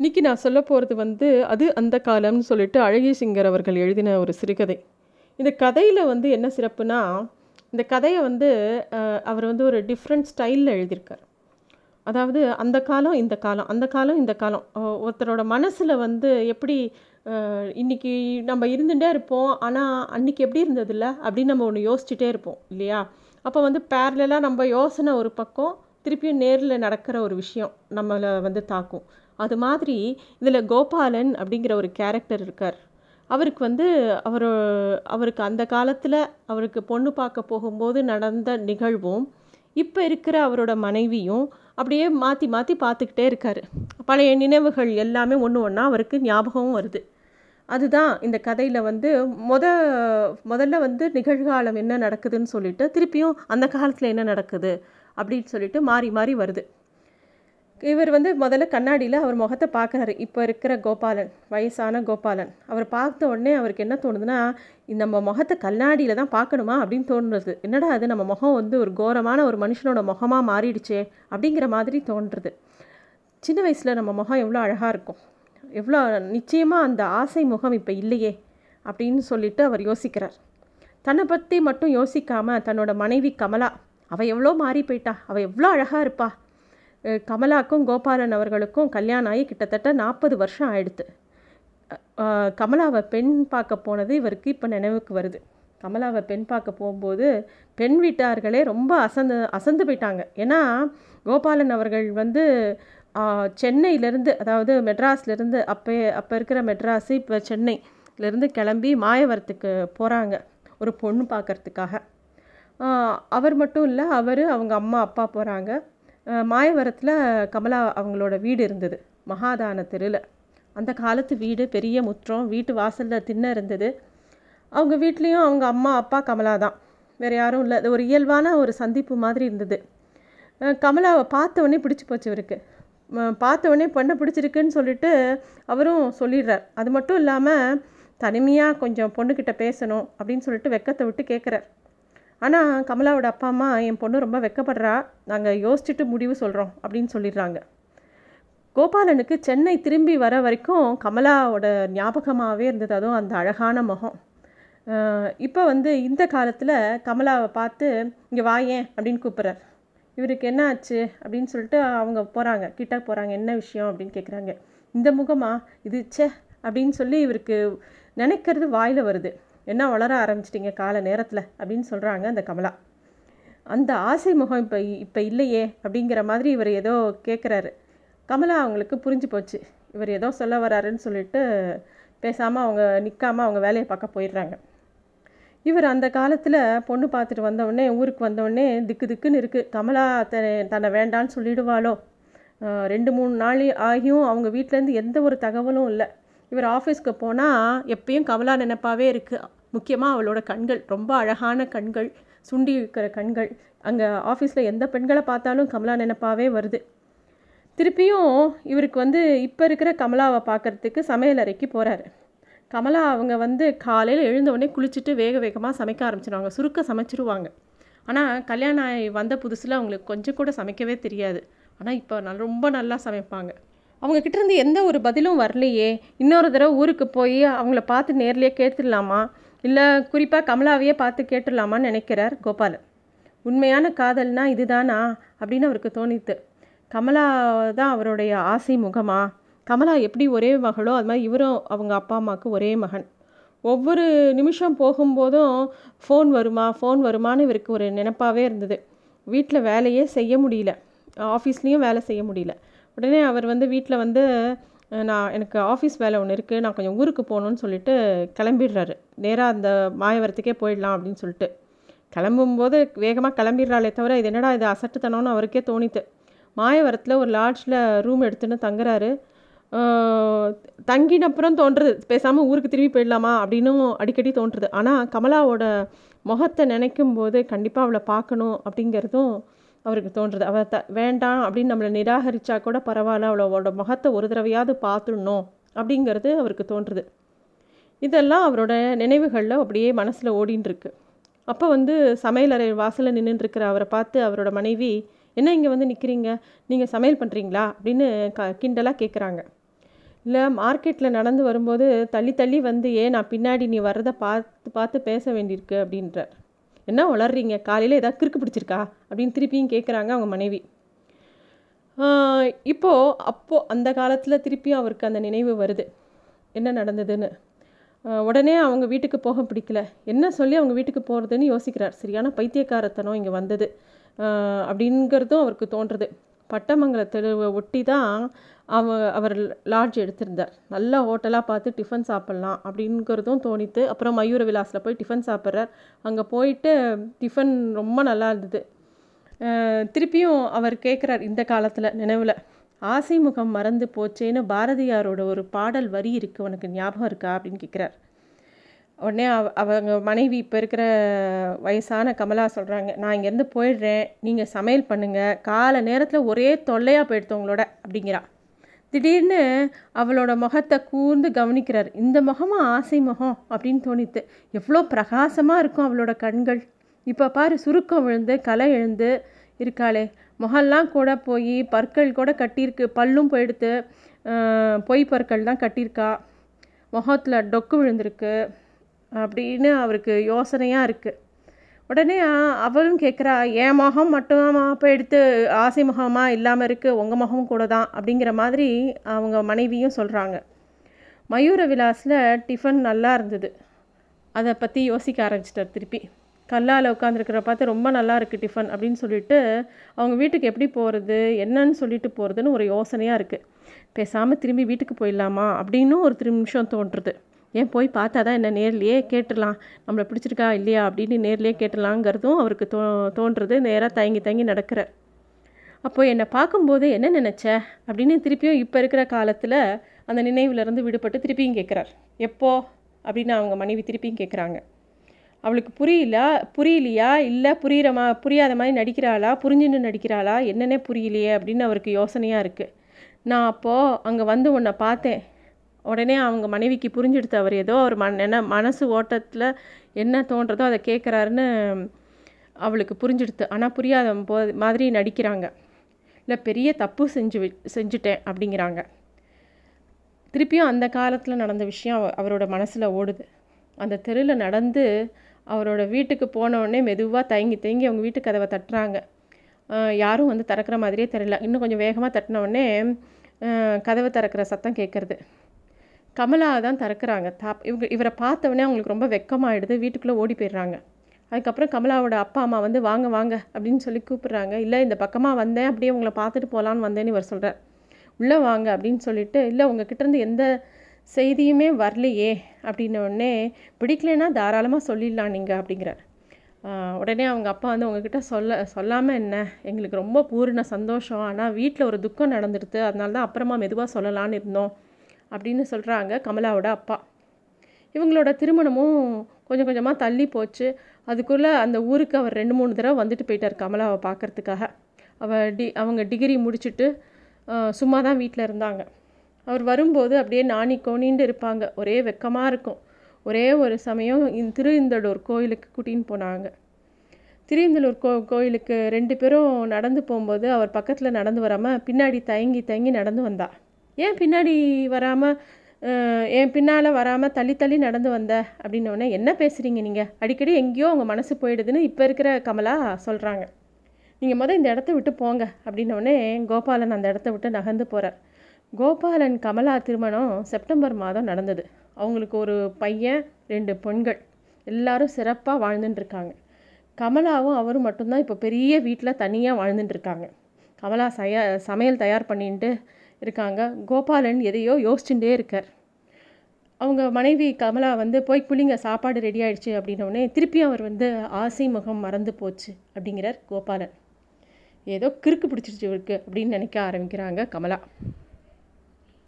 இன்னைக்கு நான் சொல்ல போகிறது வந்து அது அந்த காலம்னு சொல்லிட்டு அழகிய சிங்கர் அவர்கள் எழுதின ஒரு சிறுகதை. இந்த கதையில் வந்து என்ன சிறப்புனா இந்த கதையை வந்து அவர் வந்து ஒரு டிஃப்ரெண்ட் ஸ்டைலில் எழுதியிருக்கார். அதாவது அந்த காலம் இந்த காலம் அந்த காலம் இந்த காலம். ஒருத்தரோட மனசில் வந்து எப்படி இன்றைக்கி நம்ம இருந்துகிட்டே இருப்போம் ஆனால் அன்னைக்கு எப்படி இருந்ததில்ல அப்படின்னு நம்ம ஒன்று யோசிச்சுட்டே இருப்போம் இல்லையா? அப்போ வந்து பேரலாக நம்ம யோசனை ஒரு பக்கம் திருப்பியும் நேரில் நடக்கிற ஒரு விஷயம் நம்மளை வந்து தாக்கும். அது மாதிரி இதில் கோபாலன் அப்படிங்கிற ஒரு கேரக்டர் இருக்கார். அவருக்கு வந்து அவர் அவருக்கு அந்த காலத்தில் அவருக்கு பொண்ணு பார்க்க போகும்போது நடந்த நிகழ்வும் இப்போ இருக்கிற அவரோட மனைவியும் அப்படியே மாற்றி மாற்றி பார்த்துக்கிட்டே இருக்கார். பழைய நினைவுகள் எல்லாமே ஒன்று ஒன்றா அவருக்கு ஞாபகமும் வருது. அதுதான் இந்த கதையில் வந்து முத முதல்ல வந்து நிகழ்காலம் என்ன நடக்குதுன்னு சொல்லிட்டு திருப்பியும் அந்த காலத்தில் என்ன நடக்குது அப்படின்னு சொல்லிட்டு மாறி மாறி வருது. இவர் வந்து முதல்ல கண்ணாடியில் அவர் முகத்தை பார்க்குறாரு. இப்போ இருக்கிற கோபாலன் வயசான கோபாலன் அவர் பார்த்த உடனே அவருக்கு என்ன தோணுதுன்னா இந்த நம்ம முகத்தை கண்ணாடியில் தான் பார்க்கணுமா அப்படின்னு தோணுறது என்னடா அது நம்ம முகம் வந்து ஒரு கோரமான ஒரு மனுஷனோட முகமாக மாறிடுச்சே அப்படிங்கிற மாதிரி தோன்றுறது சின்ன வயசில் நம்ம முகம் எவ்வளோ அழகாக இருக்கும். எவ்வளோ நிச்சயமாக அந்த ஆசை முகம் இப்போ இல்லையே அப்படின்னு சொல்லிட்டு அவர் யோசிக்கிறார். தன்னை பற்றி மட்டும் யோசிக்காமல் தன்னோட மனைவி கமலா அவள் எவ்வளோ மாறி போயிட்டா அவள் எவ்வளோ அழகாக இருப்பாள் கமலாக்கும் கோபாலன் அவர்களுக்கும் கல்யாணம் ஆகி கிட்டத்தட்ட நாற்பது வருஷம் ஆயிடுத்து. கமலாவை பெண் பார்க்க போனது இவருக்கு இப்போ நினைவுக்கு வருது. கமலாவை பெண் பார்க்க போகும்போது பெண் வீட்டார்களே ரொம்ப அசந்து அசந்து போயிட்டாங்க. ஏன்னா கோபாலன் அவர்கள் வந்து சென்னையிலேருந்து அதாவது மெட்ராஸ்லேருந்து அப்போ அப்போ இருக்கிற மெட்ராஸு இப்போ சென்னையிலேருந்து கிளம்பி மாயவரத்துக்கு போகிறாங்க ஒரு பொண்ணு பார்க்கறதுக்காக. அவர் மட்டும் இல்லை அவர் அவங்க அம்மா அப்பா போகிறாங்க மாயவரத்தில் கமலா அவங்களோட வீடு இருந்தது. மகாதான தெருவில் அந்த காலத்து வீடு பெரிய முற்றம் வீட்டு வாசலில் திண்ணை இருந்தது. அவங்க வீட்லேயும் அவங்க அம்மா அப்பா கமலா தான். வேறு யாரும் இல்லை. அது ஒரு இயல்பான ஒரு சந்திப்பு மாதிரி இருந்தது. கமலாவை பார்த்தவொடனே பிடிச்சி போச்சு இவருக்கு பார்த்தவொடனே பொண்ணை பிடிச்சிருக்குன்னு சொல்லிட்டு அவரும் சொல்லிடுறார். அது மட்டும் இல்லாமல் தனிமையாக கொஞ்சம் பொண்ணுக்கிட்ட பேசணும் அப்படின்னு சொல்லிட்டு வெக்கத்தை விட்டு கேட்குறார் ஆனால் கமலாவோட அப்பா அம்மா என் பொண்ணு ரொம்ப வெக்கப்படுறா. நாங்கள் யோசிச்சுட்டு முடிவு சொல்கிறோம் அப்படின்னு சொல்லிடுறாங்க. கோபாலனுக்கு சென்னை திரும்பி வர வரைக்கும் கமலாவோட ஞாபகமாகவே இருந்தது. அதுவும் அந்த அழகான முகம். இப்போ வந்து இந்த காலத்தில் கமலாவை பார்த்து இங்கே வாயேன் அப்படின்னு கூப்பிட்றார். இவருக்கு என்ன ஆச்சு? அப்படின்னு சொல்லிட்டு அவங்க போகிறாங்க கிட்ட போகிறாங்க என்ன விஷயம்? அப்படின்னு கேட்குறாங்க இந்த முகமா? இது ச்சே அப்படின்னு சொல்லி இவருக்கு நினைக்கிறது வாயில் வருது. என்ன வளர ஆரம்பிச்சிட்டிங்க கால நேரத்தில் அப்படின்னு சொல்கிறாங்க அந்த கமலா. அந்த ஆசை முகம் இப்போ இப்போ இல்லையே அப்படிங்கிற மாதிரி இவர் ஏதோ கேட்குறாரு கமலா அவங்களுக்கு புரிஞ்சு போச்சு. இவர் ஏதோ சொல்ல வராருன்னு சொல்லிட்டு பேசாமல் அவங்க நிற்காம அவங்க வேலையை பார்க்க போயிடுறாங்க. இவர் அந்த காலத்தில் பொண்ணு பார்த்துட்டு வந்தவுடனே ஊருக்கு வந்தவுடனே திக்கு திக்குன்னு இருக்குது கமலா தன்னை தன்னை வேண்டான்னு சொல்லிடுவாளோ? ரெண்டு மூணு நாள் ஆகியும் அவங்க வீட்டிலேருந்து எந்த ஒரு தகவலும் இல்லை. இவர் ஆஃபீஸ்க்கு போனால் எப்பயும் கமலா நினப்பாவே இருக்குது முக்கியமாக அவளோட கண்கள் ரொம்ப அழகான கண்கள் சுண்டி இருக்கிற கண்கள். அங்கே ஆஃபீஸில் எந்த பெண்களை பார்த்தாலும் கமலா நினப்பாவே வருது. திருப்பியும் இவருக்கு வந்து இப்போ இருக்கிற கமலாவை பார்க்கறதுக்கு சமையல் அறைக்கு போகிறாரு கமலா அவங்க வந்து காலையில் எழுந்தவொடனே குளிச்சுட்டு வேக வேகமாக சமைக்க ஆரம்பிச்சிடுவாங்க சுருக்க சமைச்சிருவாங்க. ஆனால் கல்யாணம் ஆகி வந்த புதுசில் அவங்களுக்கு கொஞ்சம் கூட சமைக்கவே தெரியாது. ஆனால் இப்போ நல்ல ரொம்ப நல்லா சமைப்பாங்க. அவங்கக்கிட்ட இருந்து எந்த ஒரு பதிலும் வரலையே. இன்னொரு தடவை ஊருக்கு போய் அவங்கள பார்த்து நேர்லேயே கேட்டுடலாமா? இல்லை குறிப்பாக கமலாவையே பார்த்து கேட்டுடலாமான்னு நினைக்கிறார் கோபால் உண்மையான காதல்னா இதுதானா? அப்படின்னு அவருக்கு தோணித்து. கமலா தான் அவருடைய ஆசை முகமா? கமலா எப்படி ஒரே மகளோ? அது மாதிரி இவரும் அவங்க அப்பா அம்மாவுக்கு ஒரே மகன். ஒவ்வொரு நிமிஷம் போகும்போதும் ஃபோன் வருமா? ஃபோன் வருமான்னு இவருக்கு ஒரு நினப்பாகவே இருந்தது. வீட்டில் வேலையே செய்ய முடியல. ஆஃபீஸ்லேயும் வேலை செய்ய முடியல. உடனே அவர் வந்து வீட்டில் வந்து நான் எனக்கு ஆஃபீஸ் வேலை ஒன்று இருக்குது நான் கொஞ்சம் ஊருக்கு போகணுன்னு சொல்லிட்டு கிளம்பிடுறாரு. நேராக அந்த மாயவரத்துக்கே போயிடலாம் அப்படின்னு சொல்லிட்டு. கிளம்பும்போது வேகமாக கிளம்பிடுறாளே தவிர இது என்னடா இது? அசட்டுத்தனம்னு அவருக்கே தோணித்து மாயவரத்தில் ஒரு லாட்ஜில் ரூம் எடுத்துன்னு தங்குறாரு. தங்கினப்புறம் தங்கின அப்புறம் தோன்றுறது பேசாமல் ஊருக்கு திரும்பி போயிடலாமா? அப்படின்னும் அடிக்கடி தோன்றுறது ஆனால் கமலாவோட முகத்தை நினைக்கும் போது கண்டிப்பாக அவளை பார்க்கணும் அப்படிங்கிறதும் அவருக்கு தோன்றுறது அவ த வேண்டாம் அப்படின்னு நம்மளை நிராகரிச்சா கூட பரவாயில்ல அவளோட முகத்தை ஒரு தடவையாவது பார்த்துடணும் அப்படிங்கிறது அவருக்கு தோன்றுறது இதெல்லாம் அவரோட நினைவுகளில் அப்படியே மனசில் ஓடின்னு இருக்கு அப்போ வந்து சமையலறை வாசலில் நின்றுட்டு அவரை பார்த்து அவரோட மனைவி என்ன இங்கே வந்து நிற்கிறீங்க நீங்கள் சமையல் பண்ணுறீங்களா அப்படின்னு க கிண்டலாக கேட்குறாங்க இல்லை மார்க்கெட்டில் நடந்து வரும்போது தள்ளி தள்ளி வந்து ஏன் நான் பின்னாடி நீ வர்றதை பார்த்து பார்த்து பேச வேண்டியிருக்கு அப்படின்றார். என்ன வளர்றீங்க? காலையில் ஏதாவது கிறுக்கு பிடிச்சிருக்கா? அப்படின்னு திருப்பியும் கேட்குறாங்க அவங்க மனைவி. இப்போது அப்போது அந்த காலத்தில் திருப்பியும் அவருக்கு அந்த நினைவு வருது. என்ன நடந்ததுன்னு? உடனே அவங்க வீட்டுக்கு போக பிடிக்கல. என்ன சொல்லி அவங்க வீட்டுக்கு போகிறதுன்னு யோசிக்கிறார். சரியான பைத்தியக்காரத்தனம் இங்கே வந்தது. அப்படிங்கிறதும் அவருக்கு தோன்றுறது பட்டமங்கலத்தை ஒட்டி தான் அவ அவர் லாட்ஜ் எடுத்திருந்தார். நல்ல ஹோட்டலாக பார்த்து டிஃபன் சாப்பிட்லாம் அப்படிங்கிறதும் தோணித்து அப்புறம் மயூர விலாஸில் போய் டிஃபன் சாப்பிட்றார். அங்கே போயிட்டு டிஃபன் ரொம்ப நல்லா இருந்தது. திருப்பியும் அவர் கேட்குறார் இந்த காலத்தில் நினைவில் ஆசை முகம் மறந்து போச்சேன்னு பாரதியாரோட ஒரு பாடல் வரி இருக்குது உனக்கு ஞாபகம் இருக்கா? அப்படின்னு கேட்குறார். உடனே அவ அவங்க மனைவி இப்போ இருக்கிற வயசான கமலா சொல்கிறாங்க நான் இங்கேருந்து போயிடுறேன் நீங்கள் சமையல் பண்ணுங்கள் காலை நேரத்தில் ஒரே தொல்லையாக போயிடுத்தவங்களோட அப்படிங்கிறா. திடீர்னு அவளோட முகத்தை கூர்ந்து கவனிக்கிறார். இந்த முகமாக ஆசை முகம் அப்படின்னு தோணித்து எவ்வளோ பிரகாசமாக இருக்கும் அவளோட கண்கள். இப்போ பாரு சுருக்கம் விழுந்து களை எழுந்து இருக்காளே. முகம்லாம் கூட போய் பற்கள் கூட கட்டியிருக்கு. பல்லும் போயிடுத்து பொய் பற்கள் தான் கட்டியிருக்கா. முகத்தில் டொக்கு விழுந்திருக்கு அப்படின்னு அவருக்கு யோசனையாக இருக்குது உடனே அவளும் கேட்குறா என் முகம் மட்டும்? அப்போ எடுத்து ஆசை முகமாக இல்லாமல் இருக்குது உங்கள் முகமும் கூட தான். அப்படிங்கிற மாதிரி அவங்க மனைவியும் சொல்கிறாங்க மயூர விலாஸில் டிஃபன் நல்லா இருந்தது. அதை பற்றி யோசிக்க ஆரம்பிச்சிட்டார் திருப்பி. கல்லால் உட்காந்துருக்கிற பார்த்து ரொம்ப நல்லா இருக்குது டிஃபன் அப்படின்னு சொல்லிட்டு அவங்க வீட்டுக்கு எப்படி போகிறது என்னன்னு சொல்லிட்டு போகிறதுன்னு ஒரு யோசனையாக இருக்குது பேசாமல் திரும்பி வீட்டுக்கு போயிடலாமா? அப்படின்னு ஒரு திரு நிமிஷம் தோன்றுறது ஏன் போய் பார்த்தா தான் என்ன நேர்லேயே கேட்டுடலாம். நம்மளை பிடிச்சிருக்கா இல்லையா அப்படின்னு நேர்லேயே கேட்டுடலாங்கிறதும் அவருக்கு தோ தோன்றது. நேராக தயங்கி தயங்கி நடக்கிற. அப்போ என்னை பார்க்கும்போது என்ன நினச்ச? அப்படின்னு திருப்பியும் இப்போ இருக்கிற காலத்தில் அந்த நினைவிலேருந்து விடுபட்டு திருப்பியும் கேட்குறார் எப்போ? அப்படின்னு அவங்க மனைவி திருப்பியும் கேட்குறாங்க அவளுக்கு புரியல புரியலையா? இல்லை புரிகிற மா புரியாத மாதிரி நடிக்கிறாளா? புரிஞ்சுன்னு நடிக்கிறாளா? என்னென்ன புரியலையே அப்படின்னு அவருக்கு யோசனையாக இருக்குது நான் அப்போது அங்கே வந்து உன்னை பார்த்தேன். உடனே அவங்க மனைவிக்கு புரிஞ்சுடுத்து அவர் ஏதோ ஒரு மன என்ன மனசு ஓட்டத்தில் என்ன தோன்றதோ அதை கேட்குறாருன்னு அவளுக்கு புரிஞ்சிடுத்து. ஆனால் புரியாத போ மாதிரி நடிக்கிறாங்க. இல்லை பெரிய தப்பு செஞ்சு செஞ்சுட்டேன் அப்படிங்கிறாங்க. திருப்பியும் அந்த காலத்தில் நடந்த விஷயம் அவரோட மனசில் ஓடுது. அந்த தெருவில் நடந்து அவரோட வீட்டுக்கு போனவுடனே மெதுவாக தயங்கி தயங்கி அவங்க வீட்டு கதவை தட்டுறாங்க. யாரும் வந்து திறக்கிற மாதிரியே தெரியல. இன்னும் கொஞ்சம் வேகமாக தட்டினவுடனே கதவை திறக்கிற சத்தம் கேட்குறது கமலா தான் திறக்கிறாங்க. தாப் இவங்க இவரை பார்த்தவொடனே அவங்களுக்கு ரொம்ப வெக்கமாகிடுது வீட்டுக்குள்ளே ஓடி போயிடுறாங்க. அதுக்கப்புறம் கமலாவோட அப்பா அம்மா வந்து வாங்க வாங்க அப்படின்னு சொல்லி கூப்பிட்றாங்க. இல்லை இந்த பக்கமாக வந்தேன். அப்படியே உங்களை பார்த்துட்டு போகலான்னு வந்தேன்னு இவர் சொல்கிறார் உள்ளே வாங்க அப்படின்னு சொல்லிட்டு இல்லை உங்ககிட்டேருந்து எந்த செய்தியுமே வரலையே அப்படின்னோடனே பிடிக்கலன்னா தாராளமாக சொல்லிடலாம் நீங்கள் அப்படிங்கிறார். உடனே அவங்க அப்பா வந்து உங்ககிட்ட சொல்ல சொல்லாமல் என்ன? எங்களுக்கு ரொம்ப பூர்ண சந்தோஷம். ஆனால் வீட்டில் ஒரு துக்கம் நடந்துடுது அதனால தான் அப்புறமா மெதுவாக சொல்லலான்னு இருந்தோம். அப்படின்னு சொல்கிறாங்க கமலாவோட அப்பா. இவங்களோட திருமணமும் கொஞ்சம் கொஞ்சமாக தள்ளி போச்சு. அதுக்குள்ளே அந்த ஊருக்கு அவர் ரெண்டு மூணு தடவை வந்துட்டு போயிட்டார் கமலாவை பார்க்குறதுக்காக. அவள் டி அவங்க டிகிரி முடிச்சுட்டு சும்மா தான் வீட்டில் இருந்தாங்க. அவர் வரும்போது அப்படியே நாணி கோணின்னு இருப்பாங்க. ஒரே வெக்கமாக இருக்கும். ஒரே ஒரு சமயம் திருஇந்தலூர் கோயிலுக்கு கூட்டின்னு போனாங்க. திருந்தலூர் கோ கோயிலுக்கு ரெண்டு பேரும் நடந்து போகும்போது அவர் பக்கத்தில் நடந்து வராமல் பின்னாடி தயங்கி தயங்கி நடந்து வந்தாள் ஏன் பின்னாடி வராமல் என் பின்னால் வராமல் தள்ளி தள்ளி நடந்து வந்த? அப்படின்னோடனே என்ன பேசுகிறீங்க நீங்கள் அடிக்கடி எங்கேயோ உங்கள் மனசு போயிடுதுன்னு இப்போ இருக்கிற கமலா சொல்கிறாங்க நீங்கள் முதல் இந்த இடத்த விட்டு போங்க. அப்படின்னோடனே கோபாலன் அந்த இடத்த விட்டு நகர்ந்து போகிறார் கோபாலன் கமலா திருமணம் செப்டம்பர் மாதம் நடந்தது. அவங்களுக்கு ஒரு பையன் ரெண்டு பெண்கள். எல்லாரும் சிறப்பாக வாழ்ந்துட்டுருக்காங்க கமலாவும் அவரும் மட்டும்தான் இப்போ பெரிய வீட்டில் தனியாக வாழ்ந்துட்டுருக்காங்க கமலா சய சமையல் தயார் பண்ணிட்டு இருக்காங்க. கோபாலன் எதையோ யோசிச்சுட்டே இருக்கார். அவங்க மனைவி கமலா வந்து போய் குளிங்க சாப்பாடு ரெடி ஆயிடுச்சு அப்படின்னோடனே திருப்பி அவர் வந்து ஆசை முகம் மறந்து போச்சு அப்படிங்கிறார் கோபாலன். ஏதோ கிறுக்கு பிடிச்சிருச்சு இவருக்கு அப்படின்னு நினைக்க ஆரம்பிக்கிறாங்க கமலா.